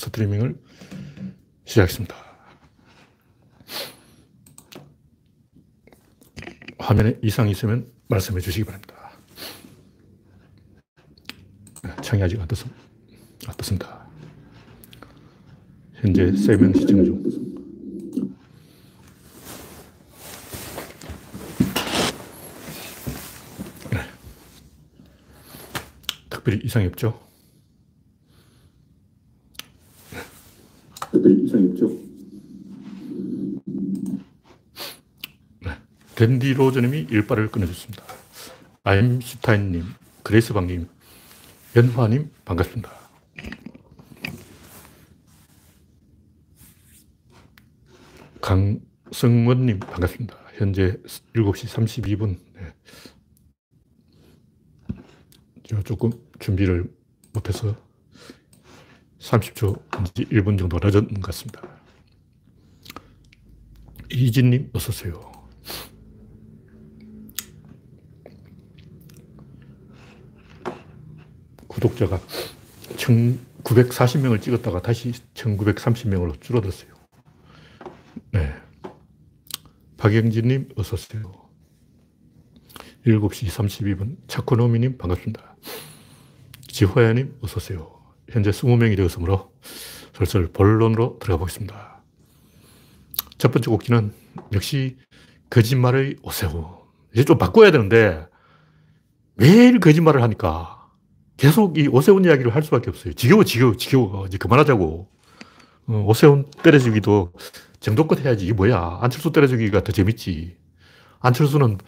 스트리밍을 시작했습니다. 화면에 이상이 있으면 말씀해 주시기 바랍니다. 창이 아직 안 떴습니다. 현재 3명 시청 중. 네. 특별히 이상이 없죠? 특별히 이상이 없죠? 네. 댄디 로저님이 일빠를 끊어줬습니다. 아임슈타인님, 그레이스 방님, 연화님, 반갑습니다. 강성원님, 반갑습니다. 현재 7시 32분. 네. 제가 조금 준비를 못해서 30초, 1분 정도 늦은 것 같습니다. 이진님, 어서오세요. 구독자가 1940명을 찍었다가 다시 1930명으로 줄어들었어요. 네. 박영진님, 어서오세요. 7시 32분. 차코노미님, 반갑습니다. 지호야님, 어서오세요. 현재 20명이 되었으므로 슬슬 본론으로 들어가 보겠습니다. 첫 번째 곡기는 역시 거짓말의 오세호. 이제 좀 바꿔야 되는데 매일 거짓말을 하니까 계속 이 오세훈 이야기를 할 수밖에 없어요. 지겨워, 지겨워, 지겨워. 이제 그만하자고. 어, 오세훈 때려주기도 정도껏 해야지. 이게 뭐야. 안철수 때려주기가 더 재밌지. 안철수는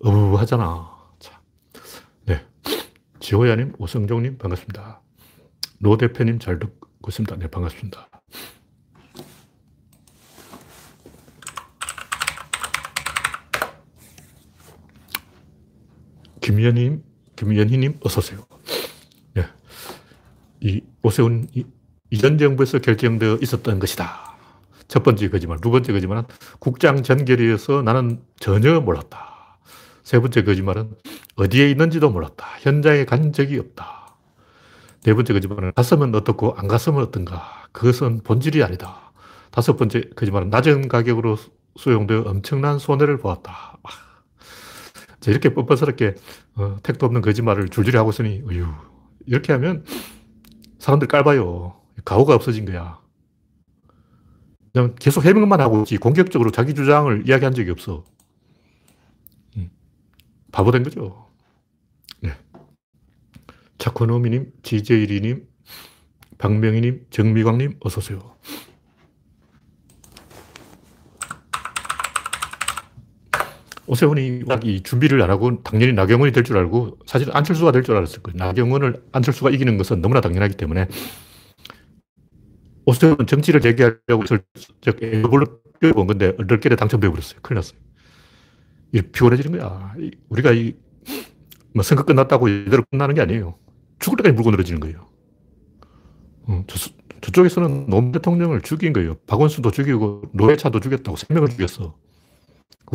어부 하잖아. 참. 네. 지호야님, 오성종님, 반갑습니다. 노 대표님 잘 듣고 있습니다. 네, 반갑습니다. 김연희님, 김연희님, 어서오세요. 이 오세훈 이전 정부에서 결정되어 있었던 것이다. 첫 번째 거짓말. 두 번째 거짓말은 국장 전결이어서 나는 전혀 몰랐다. 세 번째 거짓말은 어디에 있는지도 몰랐다. 현장에 간 적이 없다. 네 번째 거짓말은 갔으면 어떻고 안 갔으면 어떤가. 그것은 본질이 아니다. 다섯 번째 거짓말은 낮은 가격으로 수용되어 엄청난 손해를 보았다. 이렇게 뻔뻔스럽게 어, 택도 없는 거짓말을 줄줄이 하고 있으니, 어휴, 이렇게 하면 사람들 깔봐요. 가오가 없어진 거야. 그냥 계속 해명만 하고 있지 공격적으로 자기 주장을 이야기한 적이 없어. 음. 바보 된 거죠. 네. 차코노미님, 지제이리님, 박명희님, 정미광님, 어서오세요. 오세훈이 이 준비를 안 하고 당연히 나경원이 될 줄 알고 사실 안철수가 될 줄 알았을 거예요. 나경원을 안철수가 이기는 것은 너무나 당연하기 때문에 오세훈은 정치를 재개하려고 슬쩍 애벌로 본 건데 얼떨결에 당첨되어 버렸어요. 큰일 났어요. 이 피곤해지는 거야. 우리가 이, 뭐 선거 끝났다고 이대로 끝나는 게 아니에요. 죽을 때까지 물고 늘어지는 거예요. 어, 저, 저쪽에서는 노무 대통령을 죽인 거예요. 박원순도 죽이고 노회차도 죽였다고 세 명을 죽였어.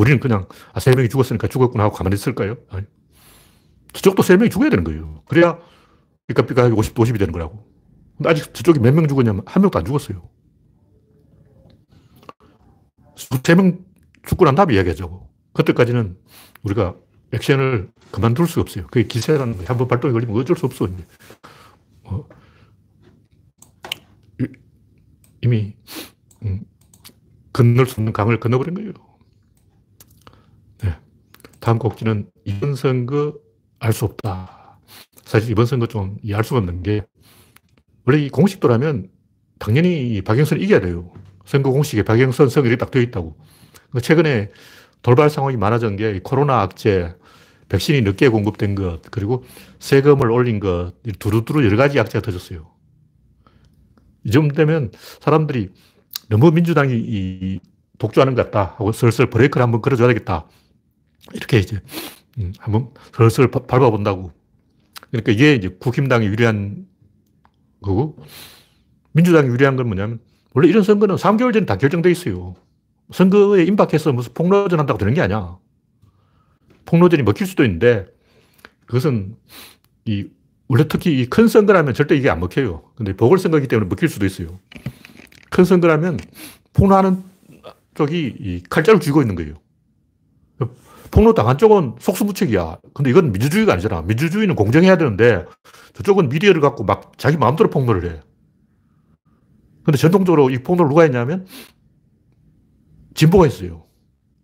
우리는 그냥, 아, 세 명이 죽었으니까 죽었구나 하고 가만히 있을까요? 아니. 저쪽도 세 명이 죽어야 되는 거예요. 그래야 삐까삐까하게 50, 50이 되는 거라고. 근데 아직 저쪽이 몇 명 죽었냐면 한 명도 안 죽었어요. 세 명 죽고 난 다음에 이야기하자고. 그때까지는 우리가 액션을 그만둘 수가 없어요. 그게 기세라는 거예요. 한번 발동이 걸리면 어쩔 수 없어. 이제. 어. 이미, 음, 건널 수 없는 강을 건너버린 거예요. 다음 곡지는 이번 선거 알 수 없다. 사실 이번 선거 좀 이해할 수가 없는 게 원래 이 공식도라면 당연히 박영선을 이겨야 돼요. 선거 공식에 박영선 성일이 딱 되어 있다고. 최근에 돌발 상황이 많아진 게 코로나 악재, 백신이 늦게 공급된 것, 그리고 세금을 올린 것, 두루두루 여러 가지 악재가 터졌어요. 이 정도 되면 사람들이 너무 민주당이 독주하는 것 같다 하고 슬슬 브레이크를 한번 걸어줘야 되겠다. 이렇게 이제 음, 한번 슬슬 밟아본다고. 그러니까 이게 이제 국힘당이 유리한 거고 민주당이 유리한 건 뭐냐면 원래 이런 선거는 3개월 전에 다 결정돼 있어요. 선거에 임박해서 무슨 폭로전 한다고 되는 게 아니야. 폭로전이 먹힐 수도 있는데 그것은 이 원래 특히 이 큰 선거라면 절대 이게 안 먹혀요. 근데 보궐선거이기 때문에 먹힐 수도 있어요. 큰 선거라면 폭로하는 쪽이 이 칼자를 쥐고 있는 거예요. 폭로 당한 쪽은 속수무책이야. 근데 이건 민주주의가 아니잖아. 민주주의는 공정해야 되는데 저쪽은 미디어를 갖고 막 자기 마음대로 폭로를 해. 근데 전통적으로 이 폭로를 누가 했냐면 진보가 했어요.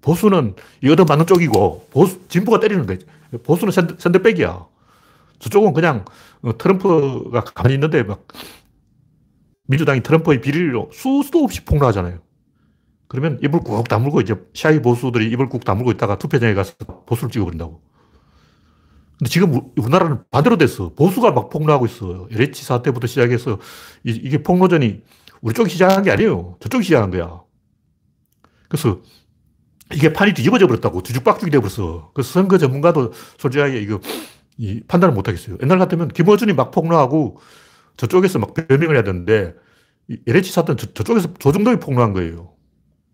보수는 이 얻어맞는 쪽이고 보수, 진보가 때리는 거지. 보수는 샌드, 샌드백이야. 저쪽은 그냥 어, 트럼프가 가만히 있는데 막 민주당이 트럼프의 비리로 수도 없이 폭로하잖아요. 그러면 입을 꾹 다물고 이제 shy 보수들이 입을 꾹 다물고 있다가 투표장에 가서 보수를 찍어버린다고. 근데 지금 우리나라는 반대로 됐어. 보수가 막 폭로하고 있어. LH 사태부터 시작해서 이, 게 폭로전이 우리 쪽이 시작한 게 아니에요. 저쪽이 시작한 거야. 그래서 이게 판이 뒤집어져 버렸다고. 뒤죽박죽이 돼버렸어. 그래서 선거 전문가도 솔직하게 이거 이 판단을 못 하겠어요. 옛날 같으면 김어준이 막 폭로하고 저쪽에서 막 변명을 해야 되는데 LH 사건 저, 저쪽에서 조정동이 폭로한 거예요.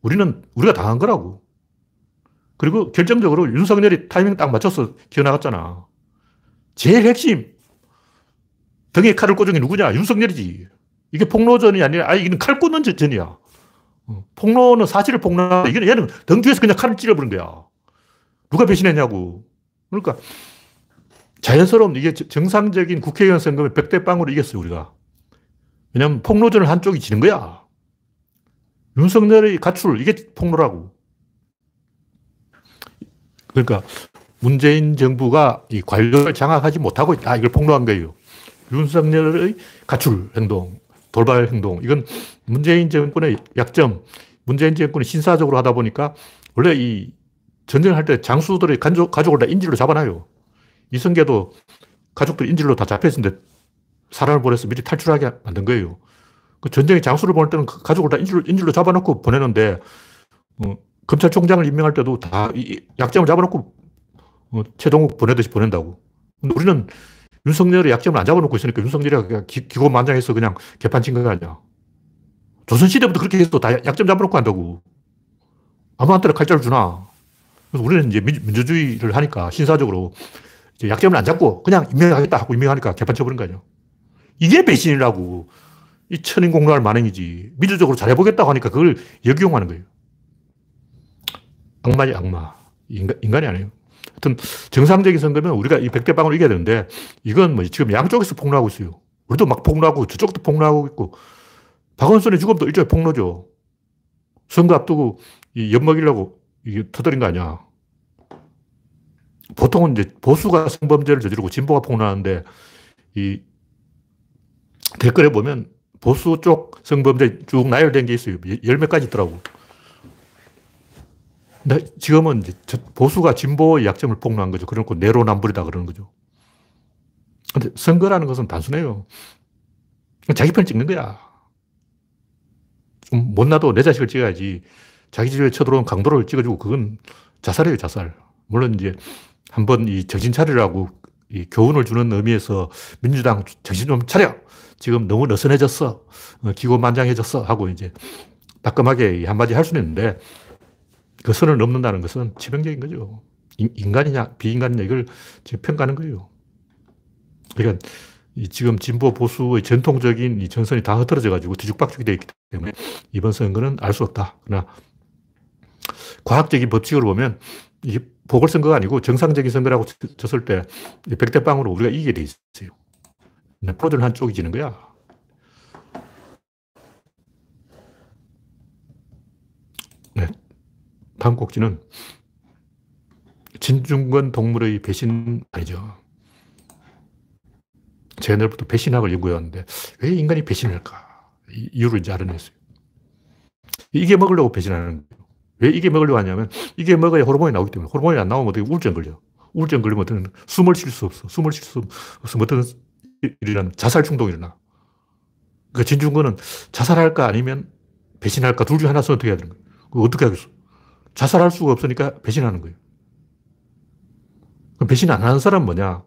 우리는 우리가 당한 거라고. 그리고 결정적으로 윤석열이 타이밍 딱 맞춰서 기어나갔잖아. 제일 핵심 등에 칼을 꽂은 게 누구냐? 윤석열이지. 이게 폭로전이 아니라 아 이건 칼 꽂는 전이야. 어, 폭로는 사실을 폭로하는데 이게 얘는 등 뒤에서 그냥 칼을 찔러버린 거야. 누가 배신했냐고. 그러니까 자연스러운 이게 정상적인 국회의원 선거면 백대 빵으로 이겼어요, 우리가. 왜냐면 폭로전을 한쪽이 지는 거야. 윤석열의 가출, 이게 폭로라고. 그러니까 문재인 정부가 이 관료를 장악하지 못하고 있다. 이걸 폭로한 거예요. 윤석열의 가출 행동, 돌발 행동. 이건 문재인 정권의 약점. 문재인 정권이 신사적으로 하다 보니까 원래 이 전쟁할 때 장수들의 가족, 가족을 다 인질로 잡아놔요. 이성계도 가족들 인질로 다 잡혀있는데 사람을 보내서 미리 탈출하게 만든 거예요. 그 전쟁에 장수를 보낼 때는 그 가족을 다 인질로, 인질로 잡아놓고 보내는데, 어, 검찰총장을 임명할 때도 다 약점을 잡아놓고 어, 최동욱 보내듯이 보낸다고. 근데 우리는 윤석열의 약점을 안 잡아놓고 있으니까 윤석열이 그냥 기, 고만장해서 그냥 개판 친 거가 아니야. 조선시대부터 그렇게 해서 다 약점 잡아놓고 한다고. 아무한테나 칼자를 주나. 그래서 우리는 이제 민 주주의를 하니까 신사적으로 약점을 안 잡고 그냥 임명하겠다 하고 임명하니까 개판 쳐버린 거 아니야. 이게 배신이라고. 이 천인공노할 만행이지. 민주적으로 잘해보겠다고 하니까 그걸 역용하는 거예요. 악마지, 악마. 인간, 인간이 아니에요. 하여튼, 정상적인 선거면 우리가 이 백대방을 이겨야 되는데, 이건 뭐 지금 양쪽에서 폭로하고 있어요. 우리도 막 폭로하고, 저쪽도 폭로하고 있고, 박원순의 죽음도 일종의 폭로죠. 선거 앞두고 엿먹이려고 이게 터뜨린 거 아니야. 보통은 이제 보수가 성범죄를 저지르고 진보가 폭로하는데 이 댓글에 보면 보수 쪽 성범죄 쭉 나열된 게 있어요. 열 몇 가지 있더라고. 근데 지금은 보수가 진보의 약점을 폭로한 거죠. 그러고 내로남불이다 그러는 거죠. 근데 선거라는 것은 단순해요. 자기 편 찍는 거야. 좀 못나도 내 자식을 찍어야지. 자기 집에 쳐들어온 강도를 찍어주고 그건 자살이에요, 자살. 물론 이제 한번 이 정신 차리라고 이 교훈을 주는 의미에서 민주당 정신 좀 차려! 지금 너무 느슨해졌어. 어, 기고만장해졌어. 하고 이제 따끔하게 한마디 할 수는 있는데 그 선을 넘는다는 것은 치명적인 거죠. 인간이냐, 비인간이냐, 이걸 지금 평가하는 거예요. 그러니까 지금 진보 보수의 전통적인 이 전선이 다 흐트러져 가지고 뒤죽박죽이 되어 있기 때문에 이번 선거는 알 수 없다. 그러나 과학적인 법칙으로 보면 이게 보궐선거가 아니고 정상적인 선거라고 쳤을 때 백대빵으로 우리가 이기게 돼 있어요. 프로들은 한쪽이 지는 거야. 네. 다음 꼭지는 진중권 동물의 배신 아니죠. 제 옛날부터 배신학을 연구해왔는데 왜 인간이 배신할까? 이유를 이제 알아냈어요. 이게 먹으려고 배신하는 거예요. 왜 이게 먹으려고 하냐면 이게 먹어야 호르몬이 나오기 때문에 호르몬이 안 나오면 어떻게 우울증 걸려. 우울증 걸리면 어떤 숨을 쉴 수 없어. 숨을 쉴 수 없으면 어떤 일이라는 자살 충동이 일어나. 그 진중권은 자살할까 아니면 배신할까 둘 중 하나 선택해야 되는 거예요. 그 어떻게 하겠어? 자살할 수가 없으니까 배신하는 거예요. 그럼 배신 안 하는 사람은 뭐냐?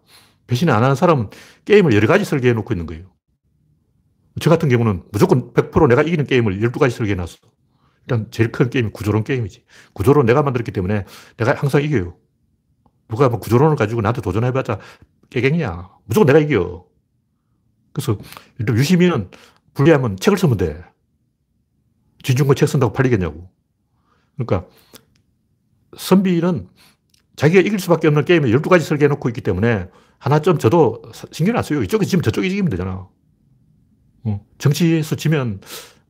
배신 안 하는 사람은 게임을 여러 가지 설계해 놓고 있는 거예요. 저 같은 경우는 무조건 100% 내가 이기는 게임을 12가지 설계해 놨어. 일단 제일 큰 게임이 구조론 게임이지. 구조론 내가 만들었기 때문에 내가 항상 이겨요. 누가 뭐 구조론을 가지고 나한테 도전해봤자 깨갱이야. 무조건 내가 이겨. 그래서 유시민은 불리하면 책을 쓰면 돼. 진중권 책 쓴다고 팔리겠냐고. 그러니까 선비는 자기가 이길 수밖에 없는 게임에 12가지 설계해 놓고 있기 때문에 하나 좀 저도 신경 안 써요. 이쪽에 지면 저쪽에 이기면 되잖아. 어, 정치에서 지면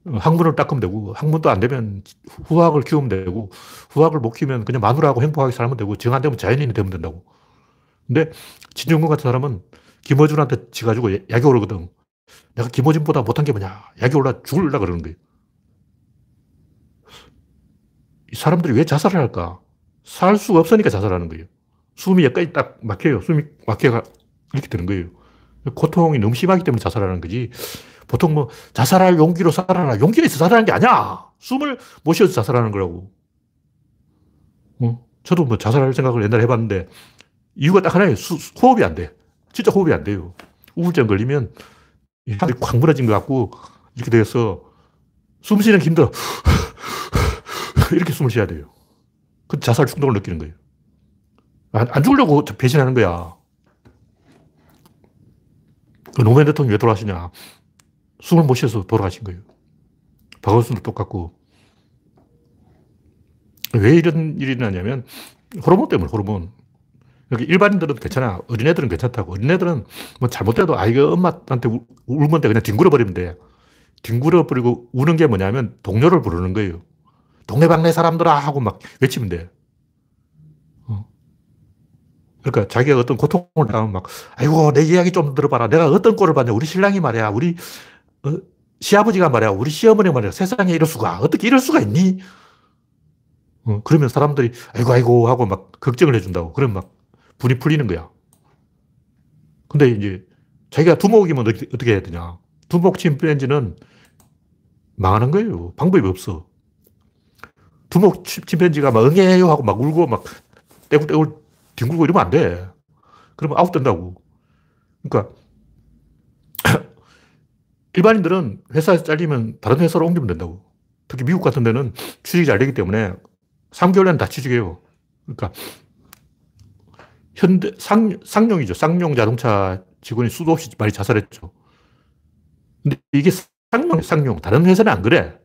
학문을 닦으면 되고, 학문도 안 되면 후학을 키우면 되고, 후학을 못 키우면 그냥 마누라하고 행복하게 살면 되고, 정 안 되면 자연인이 되면 된다고. 근데 진중권 같은 사람은 김어준한테 지가지고 약이 오르거든. 내가 김어준보다 못한 게 뭐냐. 약이 올라 죽을라 그러는 거예요. 이 사람들이 왜 자살을 할까? 살 수가 없으니까 자살하는 거예요. 숨이 여기까지 딱 막혀요. 숨이 막혀가 이렇게 되는 거예요. 고통이 너무 심하기 때문에 자살하는 거지. 보통 뭐 자살할 용기로 살아라. 용기가 있어 자살하는 게 아니야. 숨을 못 쉬어서 자살하는 거라고. 어? 저도 뭐 자살할 생각을 옛날에 해봤는데 이유가 딱 하나예요. 수, 호흡이 안 돼. 진짜 호흡이 안 돼요. 우울증 걸리면 하늘이 콱 무너진 것 같고 이렇게 돼서 숨 쉬는 게 힘들어. 이렇게 숨을 쉬어야 돼요. 그 자살 충동을 느끼는 거예요. 안, 안 죽으려고 배신하는 거야. 그 노무현 대통령이 왜 돌아가시냐. 숨을 못 쉬어서 돌아가신 거예요. 박원순도 똑같고. 왜 이런 일이 나냐면 호르몬 때문에 호르몬. 여기 일반인들은 괜찮아. 어린애들은 괜찮다고. 어린애들은 뭐 잘못해도 아이가 엄마한테 울면 돼. 그냥 뒹굴어 버리면 돼. 뒹굴어 버리고 우는 게 뭐냐면 동료를 부르는 거예요. 동네방네 사람들아 하고 막 외치면 돼. 어. 그러니까 자기가 어떤 고통을 당하면 막, 아이고, 내 이야기 좀 들어봐라. 내가 어떤 꼴을 봤냐. 우리 신랑이 말이야. 우리 어, 시아버지가 말이야. 우리 시어머니 말이야. 세상에 이럴 수가. 어떻게 이럴 수가 있니? 어, 그러면 사람들이 아이고, 아이고 하고 막 걱정을 해준다고. 그러면 막 분이 풀리는 거야. 근데 이제 자기가 두목이면 어떻게 해야 되냐. 두목 침팬지는 망하는 거예요. 방법이 없어. 두목 침팬지가 막 응애요 하고 막 울고 막 떼굴떼굴 뒹굴고 이러면 안 돼. 그러면 아웃된다고. 그러니까 일반인들은 회사에서 잘리면 다른 회사로 옮기면 된다고. 특히 미국 같은 데는 취직이 잘 되기 때문에 3개월 내는 다 취직해요. 그러니까 현대 상, 쌍용이죠. 쌍용 자동차 직원이 수도 없이 많이 자살했죠. 근데 이게 쌍용, 쌍용. 다른 회사는 안 그래.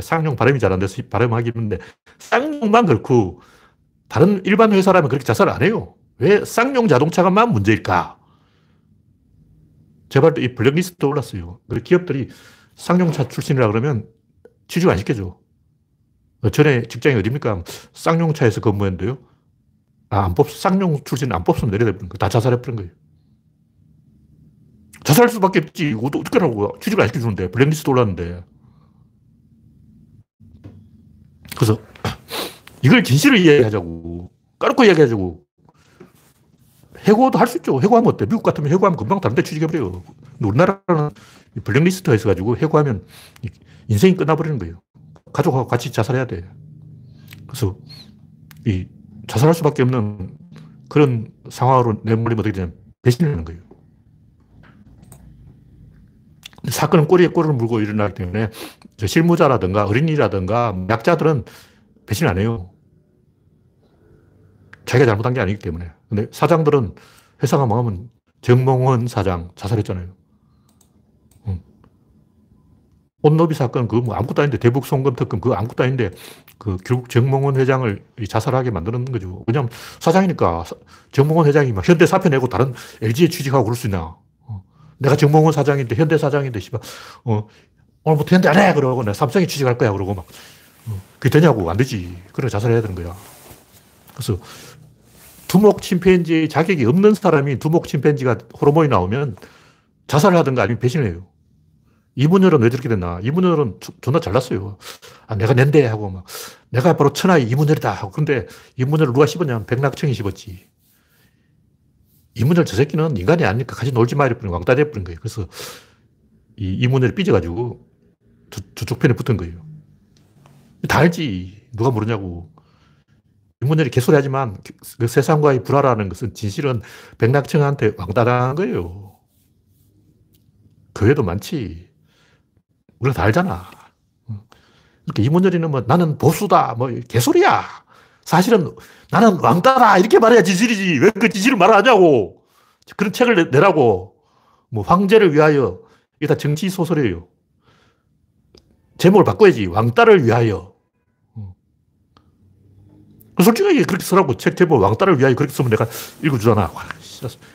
쌍용 발음이 잘 안 돼서 발음하기 힘든데 쌍용만 그렇고 다른 일반 회사라면 그렇게 자살 안 해요. 왜 쌍용 자동차가만 문제일까? 제발 이 블랙리스트 올랐어요. 기업들이 쌍용차 출신이라 그러면 취직 안 시켜줘. 전에 직장이 어딥니까? 쌍용차에서 근무했는데요. 아, 안 뽑, 쌍용 출신 안 뽑으면 내려버린 거다 자살해버린 거예요. 자살할 수밖에 없지. 어떻게 하라고. 취직을 안 시켜주는데. 블랙리스트 올랐는데. 그래서 이걸 진실을 이야기하자고. 까놓고 이야기하자고. 해고도 할 수 있죠. 해고하면 어때? 미국 같으면 해고하면 금방 다른 데 취직해버려요. 우리나라는 블랙리스트가 있어가지고 해고하면 인생이 끝나버리는 거예요. 가족하고 같이 자살해야 돼. 그래서 이 자살할 수밖에 없는 그런 상황으로 내몰리면 어떻게 되냐면 배신을 하는 거예요. 사건은 꼬리에 꼬리를 물고 일어나기 때문에 실무자라든가 어린이라든가 약자들은 배신 안 해요. 자기가 잘못한 게 아니기 때문에. 근데 사장들은 회사가 망하면 정몽원 사장 자살했잖아요. 응. 온노비 사건 그거 뭐 아무것도 아닌데 대북 송금 특검 그거 아무것도 아닌데 그 결국 정몽원 회장을 자살하게 만드는 거죠. 왜냐면 사장이니까 정몽원 회장이 막 현대 사표 내고 다른 LG에 취직하고 그럴 수 있나. 어. 내가 정몽원 사장인데 현대 사장인데 씨발 어, 오늘부터 현대 안 해! 그러고 내가 삼성에 취직할 거야 그러고 막 어, 그게 되냐고 안 되지. 그래 자살해야 되는 거야. 그래서 두목 침팬지 자격이 없는 사람이 두목 침팬지가 호르몬이 나오면 자살을 하든가 아니면 배신을 해요. 이문열은 왜 저렇게 됐나? 이문열은 존나 잘났어요. 아, 내가 낸대 하고 막 내가 바로 천하의 이문열이다 하고 근데 이문열을 누가 씹었냐면 백낙청이 씹었지. 이문열 저 새끼는 인간이 아니니까 같이 놀지 마 이랬더니 왕따 돼버린 거예요. 그래서 이 이문열이 삐져가지고 저, 저쪽 편에 붙은 거예요. 다 알지. 누가 모르냐고. 인문열이 개소리 하지만 그, 그 세상과의 불화라는 것은 진실은 백낙청한테 왕따당한 거예요. 그 외에도 많지. 우리가 다 알잖아. 이렇게 이문열이는 뭐 나는 보수다. 뭐 개소리야. 사실은 나는 왕따다. 이렇게 말해야 진실이지. 왜그 진실을 말 하냐고. 그런 책을 내, 내라고. 뭐 황제를 위하여 이게 다 정치 소설이에요. 제목을 바꿔야지. 왕따를 위하여. 어. 솔직하게 그렇게 쓰라고. 책 제목 왕따를 위하여 그렇게 쓰면 내가 읽어주잖아.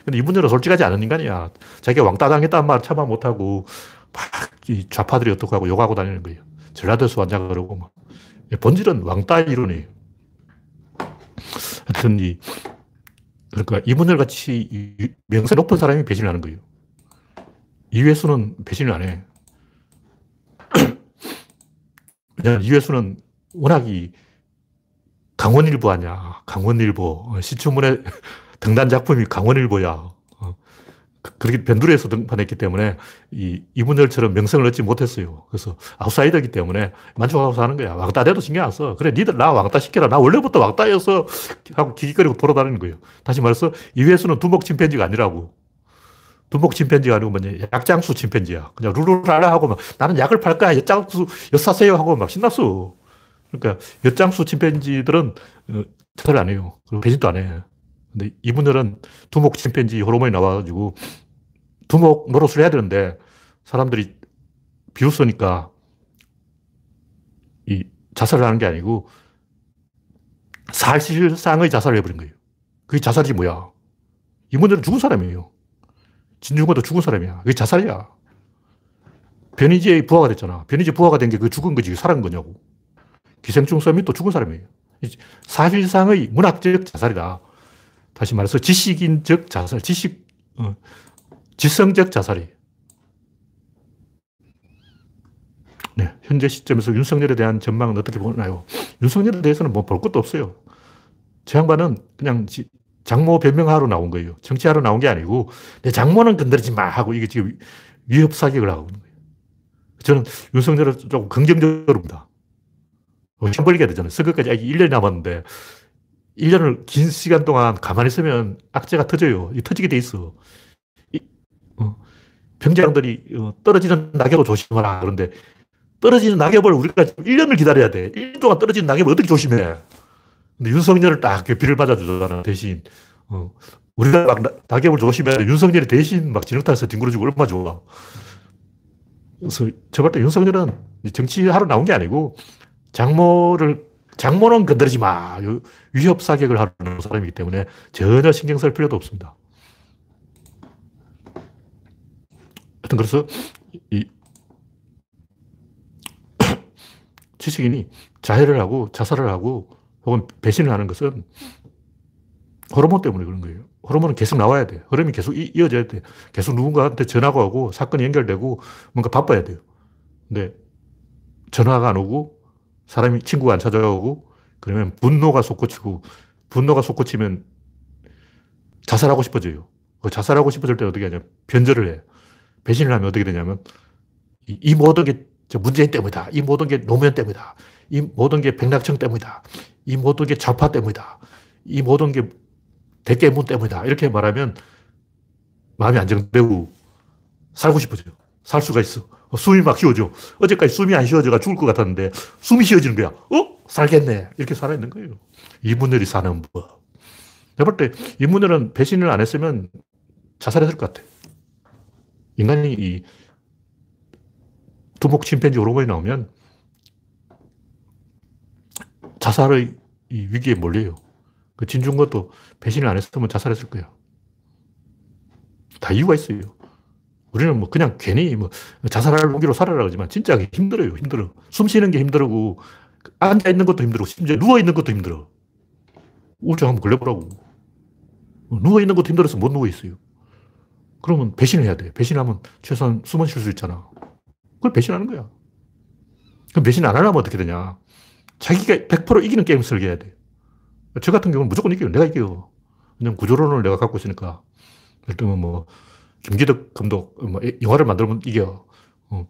근데 이분들은 솔직하지 않은 인간이야. 자기가 왕따 당했다는 말 참아 못하고 막 좌파들이 어떻게 하고 욕하고 다니는 거예요. 전라도에서 왔냐 그러고 막. 본질은 왕따 이론이에요. 하여튼 이 그러니까 이분들 같이 명세 높은 사람이 배신을 하는 거예요. 이회수는 배신을 안 해. 왜냐면 이회수는 워낙이 강원일보 아니야. 강원일보. 어, 시춘문의 등단 작품이 강원일보야. 어. 그, 그렇게 변두리에서 등판했기 때문에 이, 이분들처럼 명성을 얻지 못했어요. 그래서 아웃사이더이기 때문에 만족하고 사는 거야. 왕따 돼도 신경 안 써. 그래, 니들 나 왕따 시켜라. 나 원래부터 왕따여서 하고 기기거리고 돌아다니는 거예요. 다시 말해서 이회수는 두목 침팬지가 아니라고. 두목 침팬지가 아니고 뭐냐, 약장수 침팬지야. 그냥 룰루라라 하고 막 나는 약을 팔 거야. 엿장수, 엿 사세요 하고 막 신났어. 그러니까 엿장수 침팬지들은 어, 절을 안 해요. 그리고 배신도 안 해. 근데 이분들은 두목 침팬지 호르몬이 나와가지고 두목 노릇을 해야 되는데 사람들이 비웃으니까 이 자살을 하는 게 아니고 사실상의 자살을 해버린 거예요. 그게 자살이 뭐야? 이분들은 죽은 사람이에요. 진중권도 죽은 사람이야. 그게 자살이야. 변희재의 부하가 됐잖아. 변희재 부하가 된 게 그 죽은 거지. 살은 거냐고. 기생충 서밋도 죽은 사람이에요. 사실상의 문학적 자살이다. 다시 말해서 지식인적 자살, 지식, 어, 지성적 자살이. 네, 현재 시점에서 윤석열에 대한 전망은 어떻게 보나요? 윤석열에 대해서는 뭐 볼 것도 없어요. 제 양반은 그냥 장모 변명하러 나온 거예요. 정치하러 나온 게 아니고, 내 장모는 건드리지 마! 하고 이게 지금 위협 사격을 하고 있는 거예요. 저는 윤석열을 조금 긍정적으로 봅니다. 시험 벌게 되잖아요. 선거까지 아직 1년이 남았는데, 1년을 긴 시간 동안 가만히 있으면 악재가 터져요. 이 터지게 돼 있어. 이, 어, 병장들이 어, 떨어지는 낙엽을 조심하라. 그런데 떨어지는 낙엽을 우리가 1년을 기다려야 돼. 1년 동안 떨어지는 낙엽을 어떻게 조심해? 근데 윤석열을 딱 비를 맞아주잖아, 대신. 어, 우리가 막 낙엽을 조심해. 윤석열이 대신 막 진흙탕에서 뒹굴어주고 얼마나 좋아. 그래서 저 볼 때 윤석열은 정치하러 나온 게 아니고 장모를, 장모는 건드리지 마. 위협 사격을 하는 사람이기 때문에 전혀 신경 쓸 필요도 없습니다. 하여튼 그래서 이 지식인이 자해를 하고 자살을 하고 혹은 배신을 하는 것은 호르몬 때문에 그런 거예요. 호르몬은 계속 나와야 돼. 흐름이 계속 이 어져야 돼. 계속 누군가한테 전화가 오고 사건이 연결되고 뭔가 바빠야 돼요. 근데 전화가 안 오고 사람이 친구가 안 찾아오고 그러면 분노가 솟구치고 분노가 솟구치면 자살하고 싶어져요. 그 자살하고 싶어질 때 어떻게 하냐 변절을 해. 배신을 하면 어떻게 되냐면 이, 이 모든 게 문재인 때문이다. 이 모든 게 노무현 때문이다. 이 모든 게 백낙청 때문이다. 이 모든 게 좌파 때문이다. 이 모든 게 대깨문 때문이다. 이렇게 말하면 마음이 안정되고 살고 싶어져요. 살 수가 있어. 숨이 막 쉬어져. 어제까지 숨이 안 쉬어져가 죽을 것 같았는데 숨이 쉬어지는 거야. 어? 살겠네. 이렇게 살아있는 거예요. 이분들이 사는 법. 내가 볼 때 이분들은 배신을 안 했으면 자살했을 것 같아. 인간이 이 두목 침팬지 호르몬이 나오면 자살의 위기에 몰려요. 그 진중권도 배신을 안 했으면 자살했을 거예요. 다 이유가 있어요. 우리는 뭐 그냥 괜히 뭐 자살할 무기로 살아라 그러지만 진짜 힘들어요. 힘들어. 숨 쉬는 게 힘들고 앉아 있는 것도 힘들고 심지어 누워 있는 것도 힘들어. 우울증 한번 걸려보라고. 누워 있는 것도 힘들어서 못 누워 있어요. 그러면 배신을 해야 돼. 배신하면 최소한 숨은 쉴 수 있잖아. 그걸 배신하는 거야. 그럼 배신 안 하려면 어떻게 되냐. 자기가 100% 이기는 게임 설계해야 돼. 저 같은 경우는 무조건 이겨요. 내가 이겨요. 그냥 구조론을 내가 갖고 있으니까. 예를 들면 뭐, 김기덕 감독, 뭐, 영화를 만들면 이겨. 어.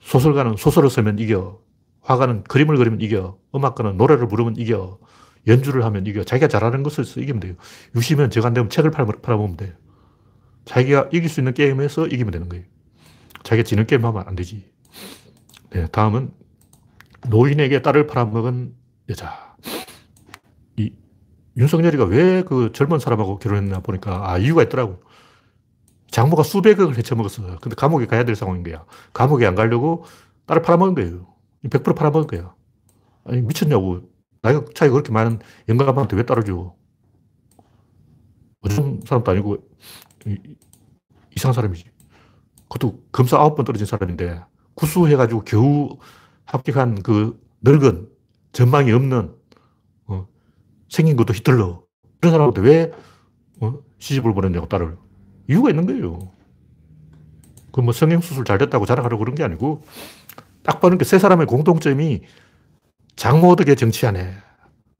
소설가는 소설을 쓰면 이겨. 화가는 그림을 그리면 이겨. 음악가는 노래를 부르면 이겨. 연주를 하면 이겨. 자기가 잘하는 것을 이기면 돼요. 유시면 제가 안 되면 책을 팔아보면 돼요. 자기가 이길 수 있는 게임에서 이기면 되는 거예요. 자기가 지는 게임 하면 안 되지. 네, 다음은 노인에게 딸을 팔아먹은 여자. 이 윤석열이가 왜 그 젊은 사람하고 결혼했나 보니까 아 이유가 있더라고. 장모가 수백억을 헤쳐먹었어. 근데 감옥에 가야 될 상황인 거야. 감옥에 안 가려고 딸을 팔아먹은 거예요. 100% 팔아먹은 거야. 아니, 미쳤냐고. 나이가 차이 그렇게 많은 영감한테 왜 딸을 줘? 어떤 사람도 아니고, 이상한 사람이지. 그것도 검사 아홉 번 떨어진 사람인데, 구수해가지고 겨우 합격한 그 늙은, 전망이 없는, 어, 생긴 것도 히틀러. 그런 사람한테 왜 어, 시집을 보냈냐고, 딸을. 이유가 있는 거예요. 그 뭐 성형수술 잘 됐다고 자랑하려고 그런 게 아니고, 딱 보는 게 세 사람의 공통점이 장모 덕에 정치하네.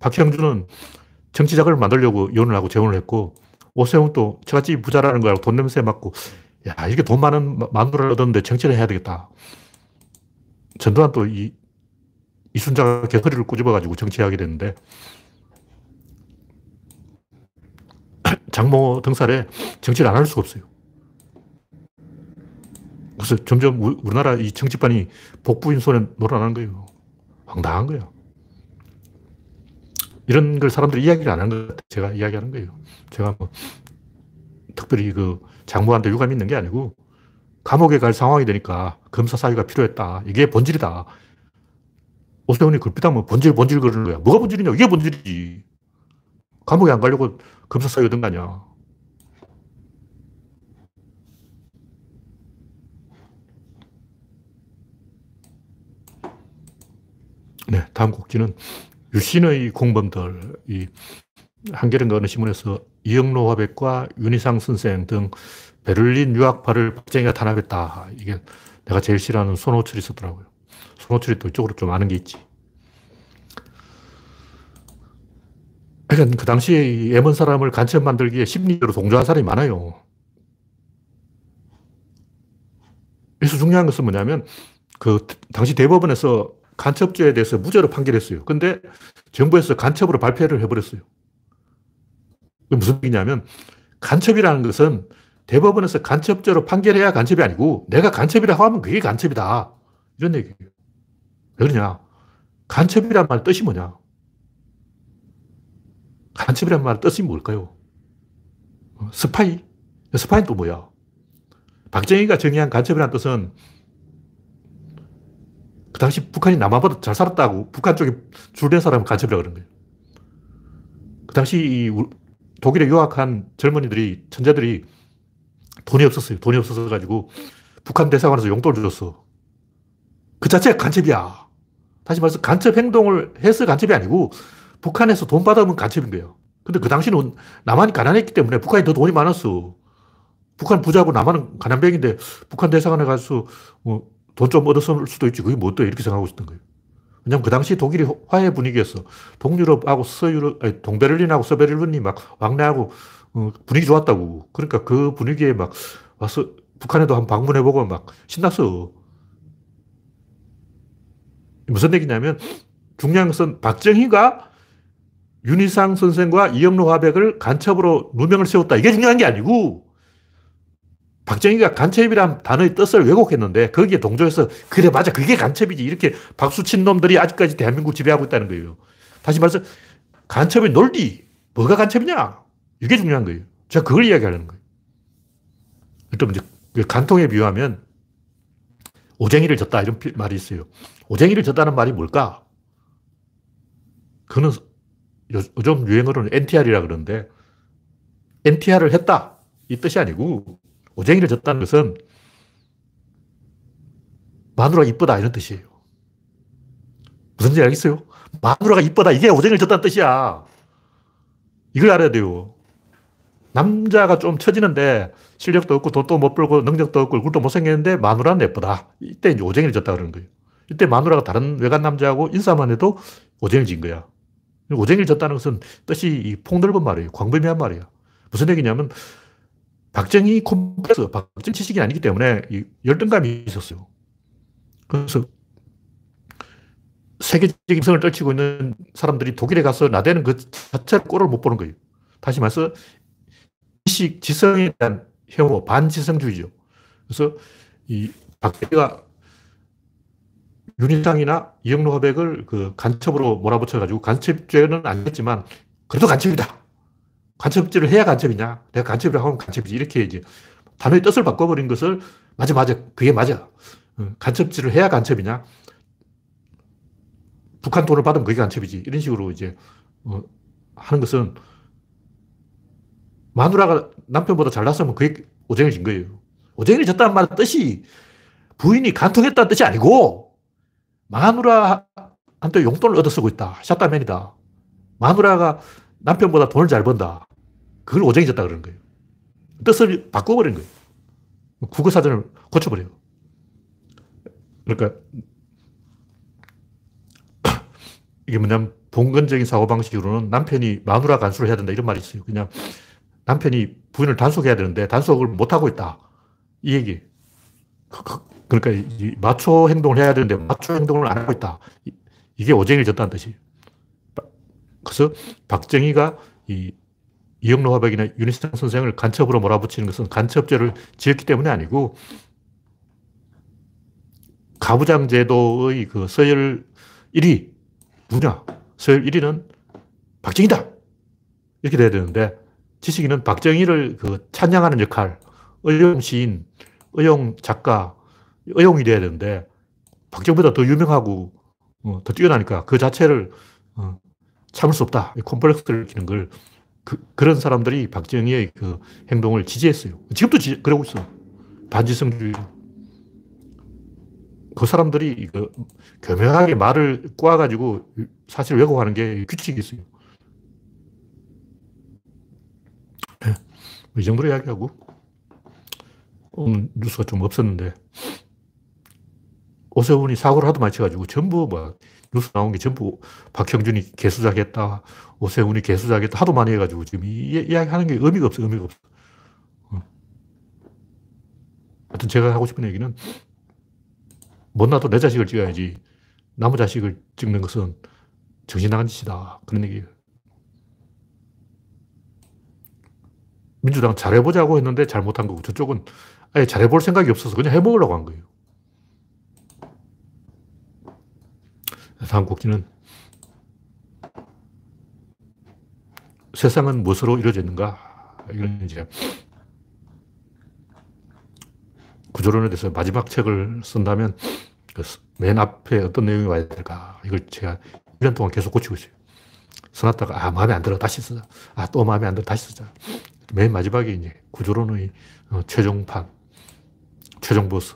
박형준은 정치작을 만들려고 이혼을 하고 재혼을 했고, 오세훈 또 처갓집 부자라는 걸 돈 냄새 맡고, 야, 이렇게 돈 많은 마누라를 얻었는데 정치를 해야 되겠다. 전두환 또 이, 이순자가 개소리를 꾸집어가지고 정치하게 됐는데, 장모 등살에 정치를 안 할 수가 없어요. 그래서 점점 우리나라 이 정치판이 복부인 손에 놀아나는 거예요. 황당한 거예요. 이런 걸 사람들이 이야기를 안 하는 것 같아요. 제가 이야기하는 거예요. 제가 뭐 특별히 그 장모한테 유감이 있는 게 아니고 감옥에 갈 상황이 되니까 검사 사유가 필요했다. 이게 본질이다. 오세훈이 글피하면 본질, 본질 그러는 거야. 뭐가 본질이냐? 이게 본질이지. 감옥에 안 가려고 검사 사유 얻은 거 아니야. 네, 다음 곡지는 유신의 공범들, 이 한겨레인가 어느 신문에서 이영로 화백과 윤희상 선생 등 베를린 유학파를 박정희가 탄압했다. 이게 내가 제일 싫어하는 손호철이 썼더라고요. 손호철이 또 이쪽으로 좀 아는 게 있지. 그러니까 그 당시에 예먼 사람을 간첩 만들기에 심리적으로 동조한 사람이 많아요. 그래서 중요한 것은 뭐냐면 그 당시 대법원에서 간첩죄에 대해서 무죄로 판결했어요. 근데 정부에서 간첩으로 발표를 해버렸어요. 무슨 얘기냐면 간첩이라는 것은 대법원에서 간첩죄로 판결해야 간첩이 아니고 내가 간첩이라고 하면 그게 간첩이다. 이런 얘기예요. 왜 그러냐? 간첩이란 말 뜻이 뭐냐? 간첩이란 말 뜻이 뭘까요? 스파이? 스파이는 또 뭐야? 박정희가 정의한 간첩이란 뜻은 그 당시 북한이 남한보다 잘 살았다고 북한 쪽에 줄된 사람은 간첩이라고 그런 거예요. 그 당시 독일에 유학한 젊은이들이, 천재들이 돈이 없었어요. 돈이 없어서 가지고 북한 대사관에서 용돈을 줬어. 그 자체가 간첩이야. 다시 말해서 간첩 행동을 해서 간첩이 아니고 북한에서 돈 받아오면 간첩인 거예요. 근데 그 당시는 남한이 가난했기 때문에 북한이 더 돈이 많았어. 북한 부자고 남한은 가난뱅인데 북한 대사관에 가서 뭐 돈 좀 얻었을 수도 있지. 그게 뭐또 이렇게 생각하고 있었던 거예요. 왜냐면 그 당시 독일이 화해 분위기였어. 동유럽하고 서유럽, 아니, 동베를린하고 서베를린이 막 왕래하고 어, 분위기 좋았다고. 그러니까 그 분위기에 막 와서 북한에도 한번 방문해보고 막 신났어. 무슨 얘기냐면 것은 박정희가 윤희상 선생과 이영로 화백을 간첩으로 누명을 세웠다. 이게 중요한 게 아니고 박정희가 간첩이란 단어의 뜻을 왜곡했는데 거기에 동조해서 그래 맞아 그게 간첩이지 이렇게 박수 친 놈들이 아직까지 대한민국 지배하고 있다는 거예요. 다시 말해서 간첩의 논리 뭐가 간첩이냐 이게 중요한 거예요. 제가 그걸 이야기하는 거예요. 일단 이제 그 간통에 비유하면 오쟁이를 졌다 이런 말이 있어요. 오쟁이를 졌다는 말이 뭘까? 그는 요즘 유행어로는 NTR이라 그러는데 NTR을 했다 이 뜻이 아니고 오쟁이를 졌다는 것은 마누라 이쁘다 이런 뜻이에요. 무슨 지 알겠어요? 마누라가 이쁘다 이게 오쟁이를 졌다는 뜻이야. 이걸 알아야 돼요. 남자가 좀 처지는데 실력도 없고 돈도 못 벌고 능력도 없고 얼굴도 못생겼는데 마누라는 예쁘다. 이때 이제 오쟁이를 졌다 그러는 거예요. 이때 마누라가 다른 외간 남자하고 인사만 해도 오쟁이를 진 거야. 오쟁이를 졌다는 것은 뜻이 폭넓은 말이에요. 광범위한 말이야. 무슨 얘기냐면 박정희 콤플렉스, 박정희 지식이 아니기 때문에 열등감이 있었어요. 그래서 세계적인 성을 떨치고 있는 사람들이 독일에 가서 나대는 그 자체를 꼴을 못 보는 거예요. 다시 말해서 지식, 지성에 대한 혐오, 반지성주의죠. 그래서 이 박정희가 윤희상이나 이영로 화백을 그 간첩으로 몰아붙여가지고 간첩죄는 안 됐지만 그래도 간첩이다. 간첩질을 해야 간첩이냐? 내가 간첩이라고 하면 간첩이지. 이렇게 이제 단어의 뜻을 바꿔버린 것을 맞아, 맞아. 그게 맞아. 어, 간첩질을 해야 간첩이냐? 북한 돈을 받으면 그게 간첩이지. 이런 식으로 이제 어, 하는 것은 마누라가 남편보다 잘났으면 그게 오쟁을 진 거예요. 오쟁이 졌다는 말은 뜻이 부인이 간통했다는 뜻이 아니고 마누라한테 용돈을 얻어 쓰고 있다. 샷다맨이다. 마누라가 남편보다 돈을 잘 번다. 그걸 오쟁이 졌다 그러는 거예요. 뜻을 바꿔버린 거예요. 국어사전을 고쳐버려요. 그러니까 이게 뭐냐면 봉건적인 사고방식으로는 남편이 마누라 간수를 해야 된다 이런 말이 있어요. 그냥 남편이 부인을 단속해야 되는데 단속을 못하고 있다. 이 얘기. 그러니까 마초 행동을 해야 되는데 마초 행동을 안 하고 있다. 이게 오쟁이를 졌다는 뜻이에요. 그래서 박정희가 이 이영로 화백이나 윤희상 선생을 간첩으로 몰아붙이는 것은 간첩죄를 지었기 때문이 아니고 가부장 제도의 그 서열 1위 누냐? 서열 1위는 박정희다. 이렇게 돼야 되는데 지식인은 박정희를 그 찬양하는 역할, 의용 시인, 의용 작가, 의용이 돼야 되는데 박정희보다 더 유명하고 어, 더 뛰어나니까 그 자체를 어, 참을 수 없다. 콤플렉스를 키는 걸 그, 그런 사람들이 박정희의 그 행동을 지지했어요. 지금도 지, 그러고 있어. 반지성주의. 그 사람들이 그 교묘하게 말을 꼬아가지고 사실 왜곡하는 게 규칙이 있어요. 네. 이 정도로 이야기하고, 오늘 뉴스가 좀 없었는데, 오세훈이 사고를 하도 많이 쳐가지고 전부 뭐 뉴스 나온 게 전부 박형준이 개수작했다, 오세훈이 개수작했다 하도 많이 해가지고 지금 이 이야기 하는 게 의미가 없어, 의미가 없어. 어. 하여튼 제가 하고 싶은 얘기는 못나도 내 자식을 찍어야지 남의 자식을 찍는 것은 정신 나간 짓이다. 그런 얘기예요. 민주당 잘해보자고 했는데 잘못한 거고 저쪽은 아예 잘해볼 생각이 없어서 그냥 해먹으려고 한 거예요. 다음 곡지는 세상은 무엇으로 이루어져 있는가? 이런 이제 구조론에 대해서 마지막 책을 쓴다면 그맨 앞에 어떤 내용이 와야 될까? 이걸 제가 1년 동안 계속 고치고 있어요. 써놨다가, 아, 마음에 안 들어. 다시 쓰자. 아, 또 마음에 안 들어. 다시 쓰자. 맨 마지막에 이제 구조론의 어, 최종판, 최종 보스.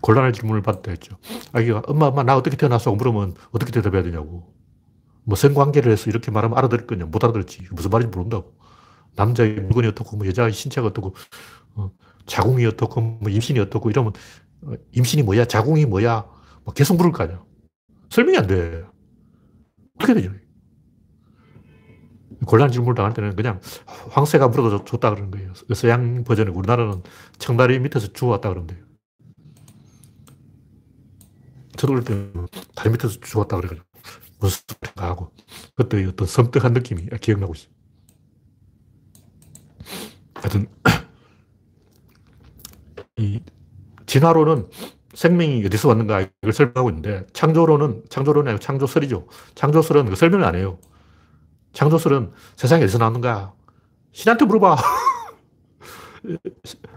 곤란한 질문을 받다 했죠. 아기가, 엄마, 엄마, 나 어떻게 태어났어? 물으면 어떻게 대답해야 되냐고. 뭐 성관계를 해서 이렇게 말하면 알아들을 거냐? 못 알아들었지. 무슨 말인지 모른다고. 남자의 물건이 어떻고, 뭐 여자의 신체가 어떻고, 어, 자궁이 어떻고, 뭐 임신이 어떻고 이러면 어, 임신이 뭐야? 자궁이 뭐야? 뭐 계속 물을 거 아니야. 설명이 안 돼. 어떻게 되죠? 곤란 질문을 당할 때는 그냥 황새가 물어줬다 그러는 거예요. 서양 버전이 우리나라는 청다리 밑에서 주워왔다 그러면 돼요. 때 다리 밑에서 주웠다 그래가지고 무슨 소리인가 하고 그때 어떤 섬뜩한 느낌이 기억나고 있어요. 하여튼 이 진화론은 생명이 어디서 왔는가 이걸 설명하고 있는데 창조론은 창조론이 아니고 창조설이죠. 창조설은 그 설명을 안 해요. 창조설은 세상에 어디서 나왔는가? 신한테 물어봐.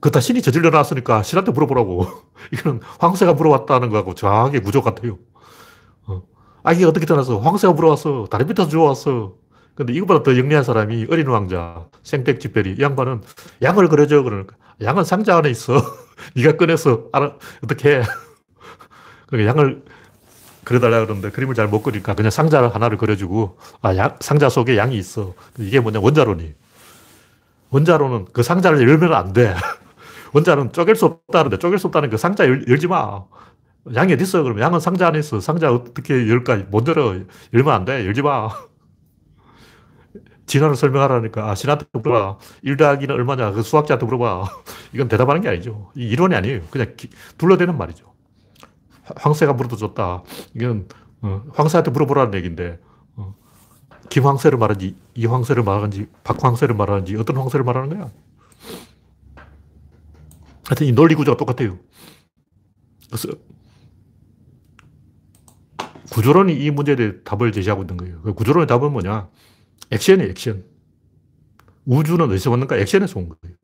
그거 다 신이 저질러 놨으니까 신한테 물어보라고. 이거는 황새가 물어왔다는 거하고 정확하게 구조 같아요. 어. 아기가 어떻게 태어나서 황새가 물어왔어. 다리 밑에서 주워왔어. 근데 이거보다 더 영리한 사람이 어린 왕자, 생택지페리. 이 양반은 양을 그려줘. 그러니까. 양은 상자 안에 있어. 네가 꺼내서 알아, 어떻게 해. 그러니까 양을 그려달라 그러는데 그림을 잘 못 그리니까 그냥 상자 하나를 그려주고, 아, 양, 상자 속에 양이 있어. 이게 뭐냐, 원자론이. 원자론은 그 상자를 열면 안 돼. 원자는 쪼갤 수 없다는데, 쪼갤 수 없다는 그 상자 열, 열지 마. 양이 어디 있어? 그러면 양은 상자 안에 있어. 상자 어떻게 열까? 못 열어. 열면 안 돼. 열지 마. 진화를 설명하라니까, 아, 신한테 물어봐. 1 더하기는 얼마냐? 그 수학자한테 물어봐. 이건 대답하는 게 아니죠. 이 이론이 아니에요. 그냥 기, 둘러대는 말이죠. 황새가 물어도 좋다. 이건, 어, 황새한테 물어보라는 얘기인데, 어, 김황새를 말하는지, 이황새를 말하는지, 박황새를 말하는지, 어떤 황새를 말하는 거야? 하여튼 이 논리 구조가 똑같아요. 그래서 구조론이 이 문제에 대해 답을 제시하고 있는 거예요. 그 구조론의 답은 뭐냐? 액션이에요, 액션. 우주는 어디서 왔는가? 액션에서 온 거예요.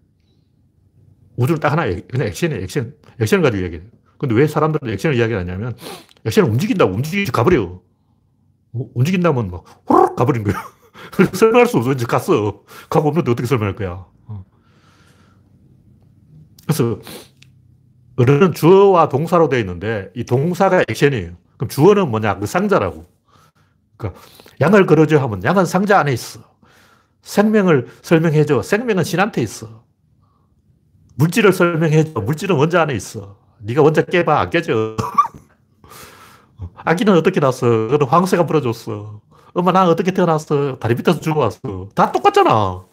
우주는 딱 하나, 그냥 액션이에요, 액션. 액션을 가지고 이야기해요. 근데 왜 사람들은 액션을 이야기하냐면, 액션을 움직인다고 움직이지 가버려요. 움직인다면 막, 호로록 가버린 거예요. 설명할 수 없어. 이제 갔어. 가고 없는데 어떻게 설명할 거야. 어. 그래서, 어른은 주어와 동사로 되어 있는데, 이 동사가 액션이에요. 그럼 주어는 뭐냐? 그 상자라고. 그러니까, 양을 걸어줘 하면 양은 상자 안에 있어. 생명을 설명해줘. 생명은 신한테 있어. 물질을 설명해줘. 물질은 원자 안에 있어. 네가 원자 깨봐. 안 깨져. 아기는 어떻게 났어? 그는 황새가 불어줬어. 엄마 나 어떻게 태어났어? 다리 밑에서 죽어왔어. 다 똑같잖아.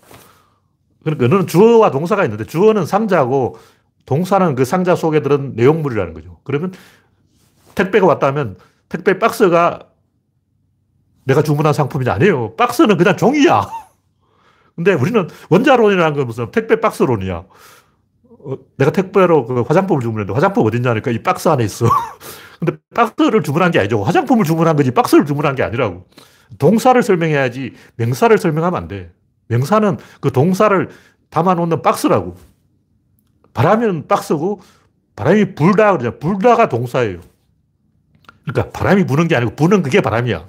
그러니까 너는 주어와 동사가 있는데 주어는 상자고 동사는 그 상자 속에 들은 내용물이라는 거죠. 그러면 택배가 왔다면 택배 박스가 내가 주문한 상품이 아니에요. 박스는 그냥 종이야. 근데 우리는 원자론이라는 건 무슨 택배 박스론이야. 어, 내가 택배로 그 화장품을 주문했는데 화장품 어딨냐니까 이 박스 안에 있어. 근데 박스를 주문한 게 아니죠. 화장품을 주문한 거지 박스를 주문한 게 아니라고. 동사를 설명해야지 명사를 설명하면 안 돼. 명사는 그 동사를 담아놓는 박스라고. 바람은 박스고 바람이 불다 그러냐. 불다가 동사예요. 그러니까 바람이 부는 게 아니고 부는 그게 바람이야.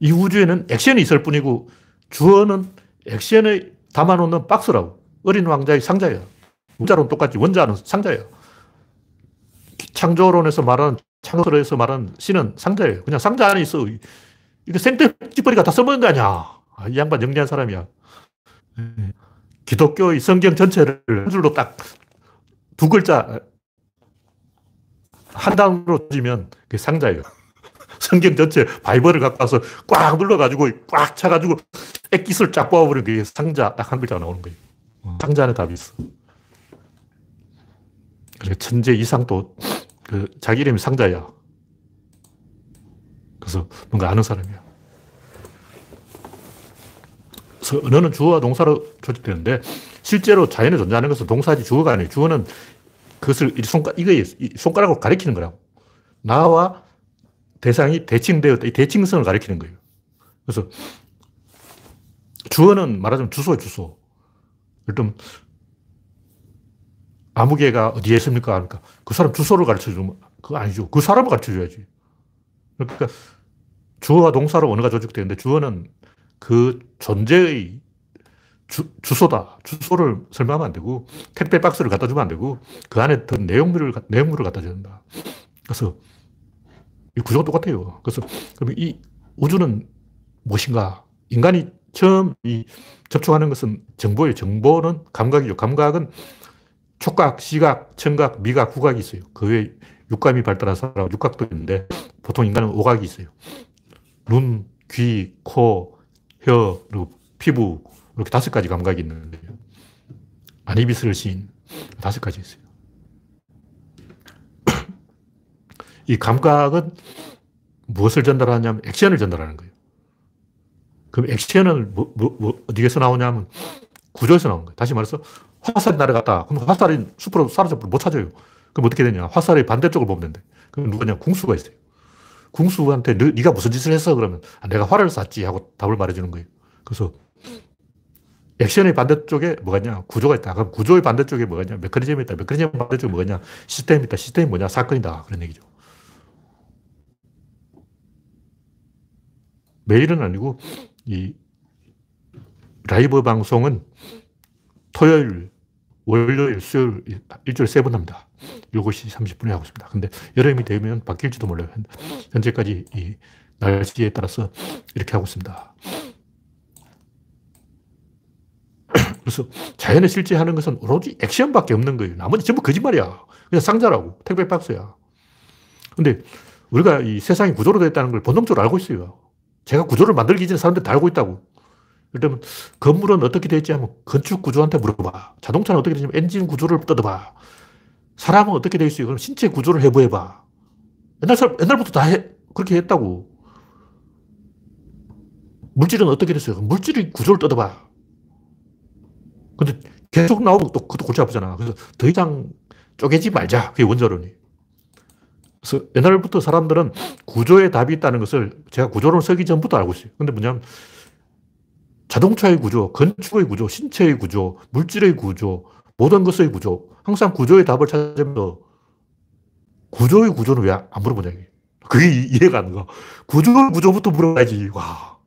이 우주에는 액션이 있을 뿐이고 주어는 액션을 담아놓는 박스라고. 어린 왕자의 상자예요. 원자론 똑같지. 원자는 상자예요. 창조론에서 말하는 창조론에서 말하는 신은 상자예요. 그냥 상자 안에 있어. 이거 생떼 찌뿌리가 다 써먹은 거 아니야. 아, 이 양반 영리한 사람이야. 예. 기독교의 성경 전체를 한 줄로 딱 두 글자 한 단어로 지면 그게 상자예요. 성경 전체 바이벌을 갖고 와서 꽉 눌러가지고 꽉 차가지고 액기스를 쫙 뽑아버리는 게 상자 딱 한 글자가 나오는 거예요. 어. 상자 안에 답이 있어. 그러니까 천재 이상도 그 자기 이름이 상자야. 그래서 뭔가 아는 사람이야. 그래서 언어는 주어와 동사로 조직되는데 실제로 자연에 존재하는 것은 동사지 주어가 아니에요. 주어는 그것을 손가락, 이거 손가락으로 가리키는 거라고. 나와 대상이 대칭되었다. 이 대칭성을 가리키는 거예요. 그래서 주어는 말하자면 주소예 주소. 일단 아무개가 어디에 있습니까? 그러니까 그 사람 주소를 가르쳐 주면 그거 아니죠. 그 사람을 가르쳐 줘야지. 그러니까 주어와 동사로 언어가 조직되는데 주어는 그 존재의 주, 주소다. 주소를 설명하면 안 되고 택배 박스를 갖다 주면 안 되고 그 안에 든 내용물을, 내용물을 갖다 된다. 그래서 이 구조가 똑같아요. 그래서 그러면 이 우주는 무엇인가? 인간이 처음 이 접촉하는 것은 정보예요. 정보는 감각이죠. 감각은 촉각, 시각, 청각, 미각, 후각이 있어요. 그 외에 육감이 발달한 사람은 육각도 있는데 보통 인간은 오각이 있어요. 눈, 귀, 코, 혀, 그리고 피부 이렇게 다섯 가지 감각이 있는 거예요. 아니비스를 다섯 가지 있어요. 이 감각은 무엇을 전달하냐면 액션을 전달하는 거예요. 그럼 액션은 뭐, 뭐, 뭐, 어디에서 나오냐면 구조에서 나오는 거예요. 다시 말해서 화살이 날아갔다. 그럼 화살이 숲으로 사라져 못 찾아요. 그럼 어떻게 되냐. 화살의 반대쪽을 보면 된대. 그럼 누구냐. 궁수가 있어요. 궁수한테 너, 네가 무슨 짓을 했어? 그러면 아, 내가 화를 쐈지 하고 답을 말해주는 거예요. 그래서 액션의 반대쪽에 뭐가 있냐? 구조가 있다. 그럼 구조의 반대쪽에 뭐가 있냐? 메커니즘이 있다. 메커니즘 반대쪽에 뭐가 있냐? 시스템이 있다. 시스템이 뭐냐? 사건이다. 그런 얘기죠. 매일은 아니고 이 라이브 방송은 토요일, 월요일, 수요일 일주일에 세번 합니다. 7시 30분에 하고 있습니다. 근데 여름이 되면 바뀔지도 몰라요. 현재까지 이 날씨에 따라서 이렇게 하고 있습니다. 그래서 자연에 실제 하는 것은 오로지 액션밖에 없는 거예요. 나머지 전부 거짓말이야. 그냥 상자라고. 택배 박스야. 근데 우리가 이 세상이 구조로 있다는 걸 본능적으로 알고 있어요. 제가 구조를 만들기 전에 사람들이 다 알고 있다고. 그러면 건물은 어떻게 되어 있지 하면 건축 구조한테 물어봐. 자동차는 어떻게 되냐면 엔진 구조를 뜯어봐. 사람은 어떻게 되어 있어요? 그럼 신체 구조를 해부해봐. 옛날 사람, 옛날부터 다 해, 그렇게 했다고. 물질은 어떻게 됐어요? 물질의 구조를 뜯어봐. 근데 계속 나오면 또 그것도 골치 아프잖아. 그래서 더 이상 쪼개지 말자. 그게 원자론이. 그래서 옛날부터 사람들은 구조에 답이 있다는 것을 제가 구조론을 쓰기 전부터 알고 있어요. 근데 뭐냐면 자동차의 구조, 건축의 구조, 신체의 구조, 물질의 구조, 모든 것의 구조. 항상 구조의 답을 찾으면서 구조의 구조는 왜 안 물어보냐. 그게 이해가 안 가. 구조의 구조부터 물어봐야지. 와.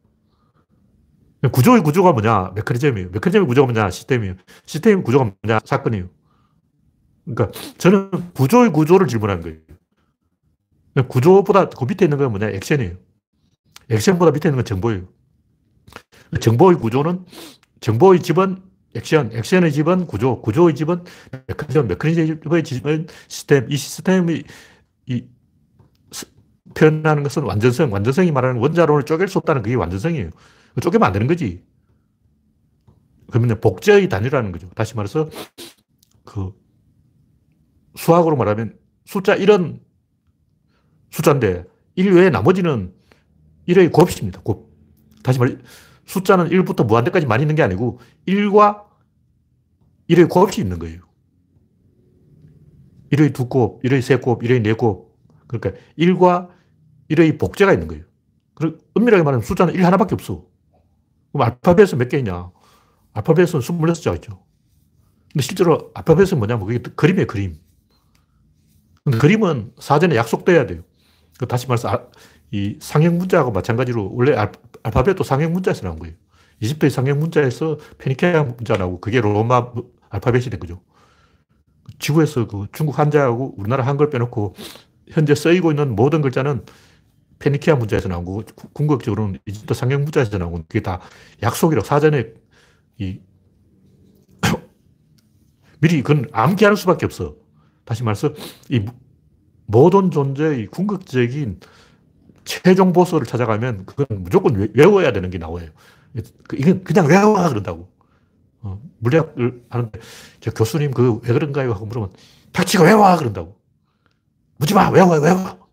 구조의 구조가 뭐냐? 메커니즘이에요. 메커니즘의 구조가 뭐냐? 시스템이에요. 시스템의 구조가 뭐냐? 사건이에요. 그러니까 저는 구조의 구조를 질문한 거예요. 구조보다 그 밑에 있는 건 뭐냐? 액션이에요. 액션보다 밑에 있는 건 정보예요. 정보의 구조는 정보의 집은 액션, 액션의 집은 구조, 구조의 집은 메커니즘, 메커니즘의 집은 시스템, 이 시스템이 이 표현하는 것은 완전성, 완전성이 말하는 원자론을 쪼갤 수 없다는 그게 완전성이에요. 쪼개면 안 되는 거지. 그러면 복제의 단위라는 거죠. 다시 말해서 그 수학으로 말하면 숫자 1은 숫자인데 1 외에 나머지는 1의 곱입니다. 곱. 다시 말해 숫자는 1부터 무한대까지 많이 있는 게 아니고 1과 1의 곱이 있는 거예요. 1의 두 곱, 1의 세 곱, 1의 네 곱. 그러니까 1과 1의 복제가 있는 거예요. 그리고 엄밀하게 말하면 숫자는 1 하나밖에 없어. 그럼 알파벳은 몇 개냐? 알파벳은 26자 있죠. 근데 실제로 알파벳은 뭐냐면 그게 그림이에요, 그림. 근데 그림은 사전에 약속돼야 돼요. 그 다시 말해서 아, 이 상형 문자하고 마찬가지로 원래 알, 알파벳도 상형 문자에서 나온 거예요. 이집트의 상형 문자에서 페니케아 문자 나오고 그게 로마 알파벳이 된 거죠. 지구에서 그 중국 한자하고 우리나라 한글 빼놓고 현재 쓰이고 있는 모든 글자는 페니키아 문자에서 나온 거고 궁극적으로는 이집트 상형 문자에서 나온 건 그게 다 약속이라고 사전에 이 미리 그건 암기하는 수밖에 없어. 다시 말해서 이 모든 존재의 궁극적인 최종 보스를 찾아가면 그건 무조건 외워야 되는 게 나와요. 그 이건 그냥 외워 그런다고. 어, 물리학을 하는데 저 교수님 그 왜 그런가요? 하고 물으면 닥치고 외워 그런다고. 묻지 마 외워 외워.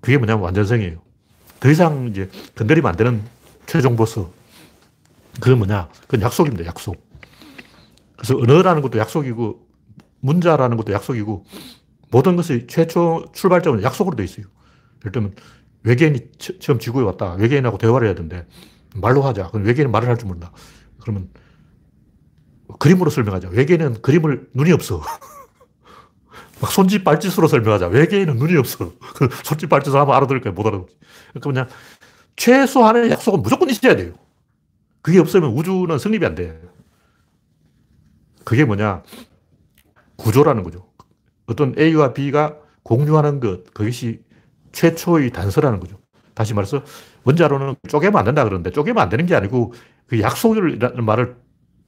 그게 뭐냐면 완전성이에요. 더 이상 이제 건드리면 안 되는 최종 보스. 그건 뭐냐? 그건 약속입니다. 약속. 그래서 언어라는 것도 약속이고 문자라는 것도 약속이고 모든 것이 최초 출발점은 약속으로 되어 있어요. 예를 들면 외계인이 처음 지구에 왔다. 외계인하고 대화를 해야 되는데 말로 하자. 그럼 외계인은 말을 할 줄 모른다. 그러면 그림으로 설명하자. 외계인은 그림을 눈이 없어. 막 손짓 발짓으로 설명하자. 외계인은 눈이 없어. 그 손짓 발짓을 하면 알아들을 거야. 못 알아듣지. 그러니까 그냥 최소한의 약속은 무조건 있어야 돼요. 그게 없으면 우주는 성립이 안 돼. 그게 뭐냐. 구조라는 거죠. 어떤 A와 B가 공유하는 것, 그것이 최초의 단서라는 거죠. 다시 말해서 원자로는 쪼개면 안 된다 그러는데 쪼개면 안 되는 게 아니고 그 약속이라는 말을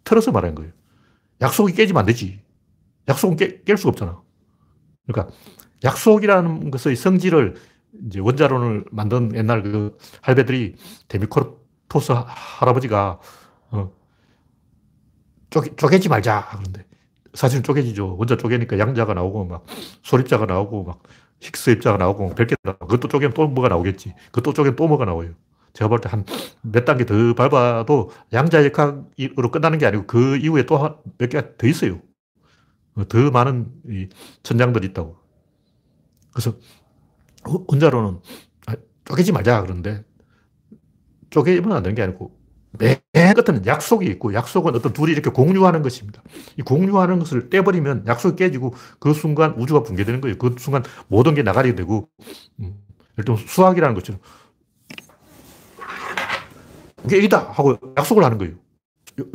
틀어서 말하는 거예요. 약속이 깨지면 안 되지. 약속은 깨, 깰 수가 없잖아. 그러니까 약속이라는 것의 성질을 이제 원자론을 만든 옛날 그 할배들이 데미코토스 할아버지가 어, 쪼개, 쪼개지 말자 그런데 사실은 쪼개지죠. 원자 쪼개니까 양자가 나오고 막 소립자가 나오고 막 힉스 입자가 나오고 별게 나오고 그것도 쪼개면 또 뭐가 나오겠지. 그것도 쪼개면 또 뭐가 나와요. 제가 볼 때 한 몇 단계 더 밟아도 양자역학으로 끝나는 게 아니고 그 이후에 또 몇 개가 더 있어요. 더 많은 천장들이 있다고. 그래서 원자로는 아, 쪼개지 말자 그러는데 쪼개면 안 되는 게 아니고 맨 끝에는 약속이 있고 약속은 어떤 둘이 이렇게 공유하는 것입니다. 이 공유하는 것을 떼버리면 약속이 깨지고 그 순간 우주가 붕괴되는 거예요. 그 순간 모든 게 나가게 되고 음, 들면 수학이라는 것처럼 이게 1이다 하고 약속을 하는 거예요.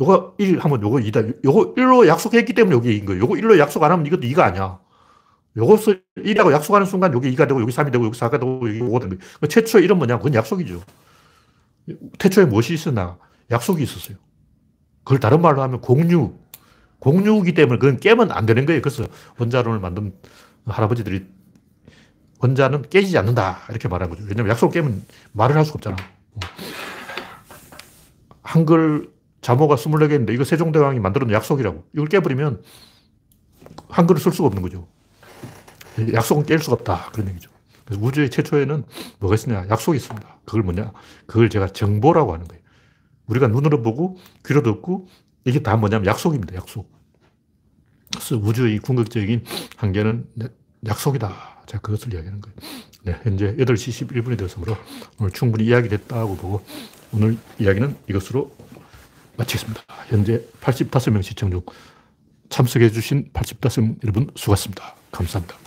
요거 1 하면 요거 2다. 요거 1로 약속했기 때문에 요게 2인 거예요. 요거 1로 약속 안 하면 이것도 2가 아니야. 요것을 1이라고 약속하는 순간 요게 2가 되고 요게 3이 되고 요게 4가 되고 요게 5가 되는 거예요. 최초의 1은 뭐냐? 그건 약속이죠. 태초에 무엇이 있었나? 약속이 있었어요. 그걸 다른 말로 하면 공유. 공유이기 때문에 그건 깨면 안 되는 거예요. 그래서 원자론을 만든 할아버지들이 원자는 깨지지 않는다. 이렇게 말한 거죠. 왜냐면 약속을 깨면 말을 할 수가 없잖아. 한글 자모가 24개인데 이거 세종대왕이 만들어 놓은 약속이라고. 이걸 깨버리면 한글을 쓸 수가 없는 거죠. 약속은 깰 수가 없다. 그런 얘기죠. 그래서 우주의 최초에는 뭐가 있느냐? 약속이 있습니다. 그걸 뭐냐? 그걸 제가 정보라고 하는 거예요. 우리가 눈으로 보고 귀로 듣고 이게 다 뭐냐면 약속입니다. 약속. 그래서 우주의 궁극적인 한계는 약속이다. 제가 그것을 이야기하는 거예요. 네, 현재 8시 11분이 되었으므로 오늘 충분히 이야기됐다고 보고 오늘 이야기는 이것으로 마치겠습니다. 현재 85명 시청 중 참석해 주신 85명 여러분 수고하셨습니다. 감사합니다.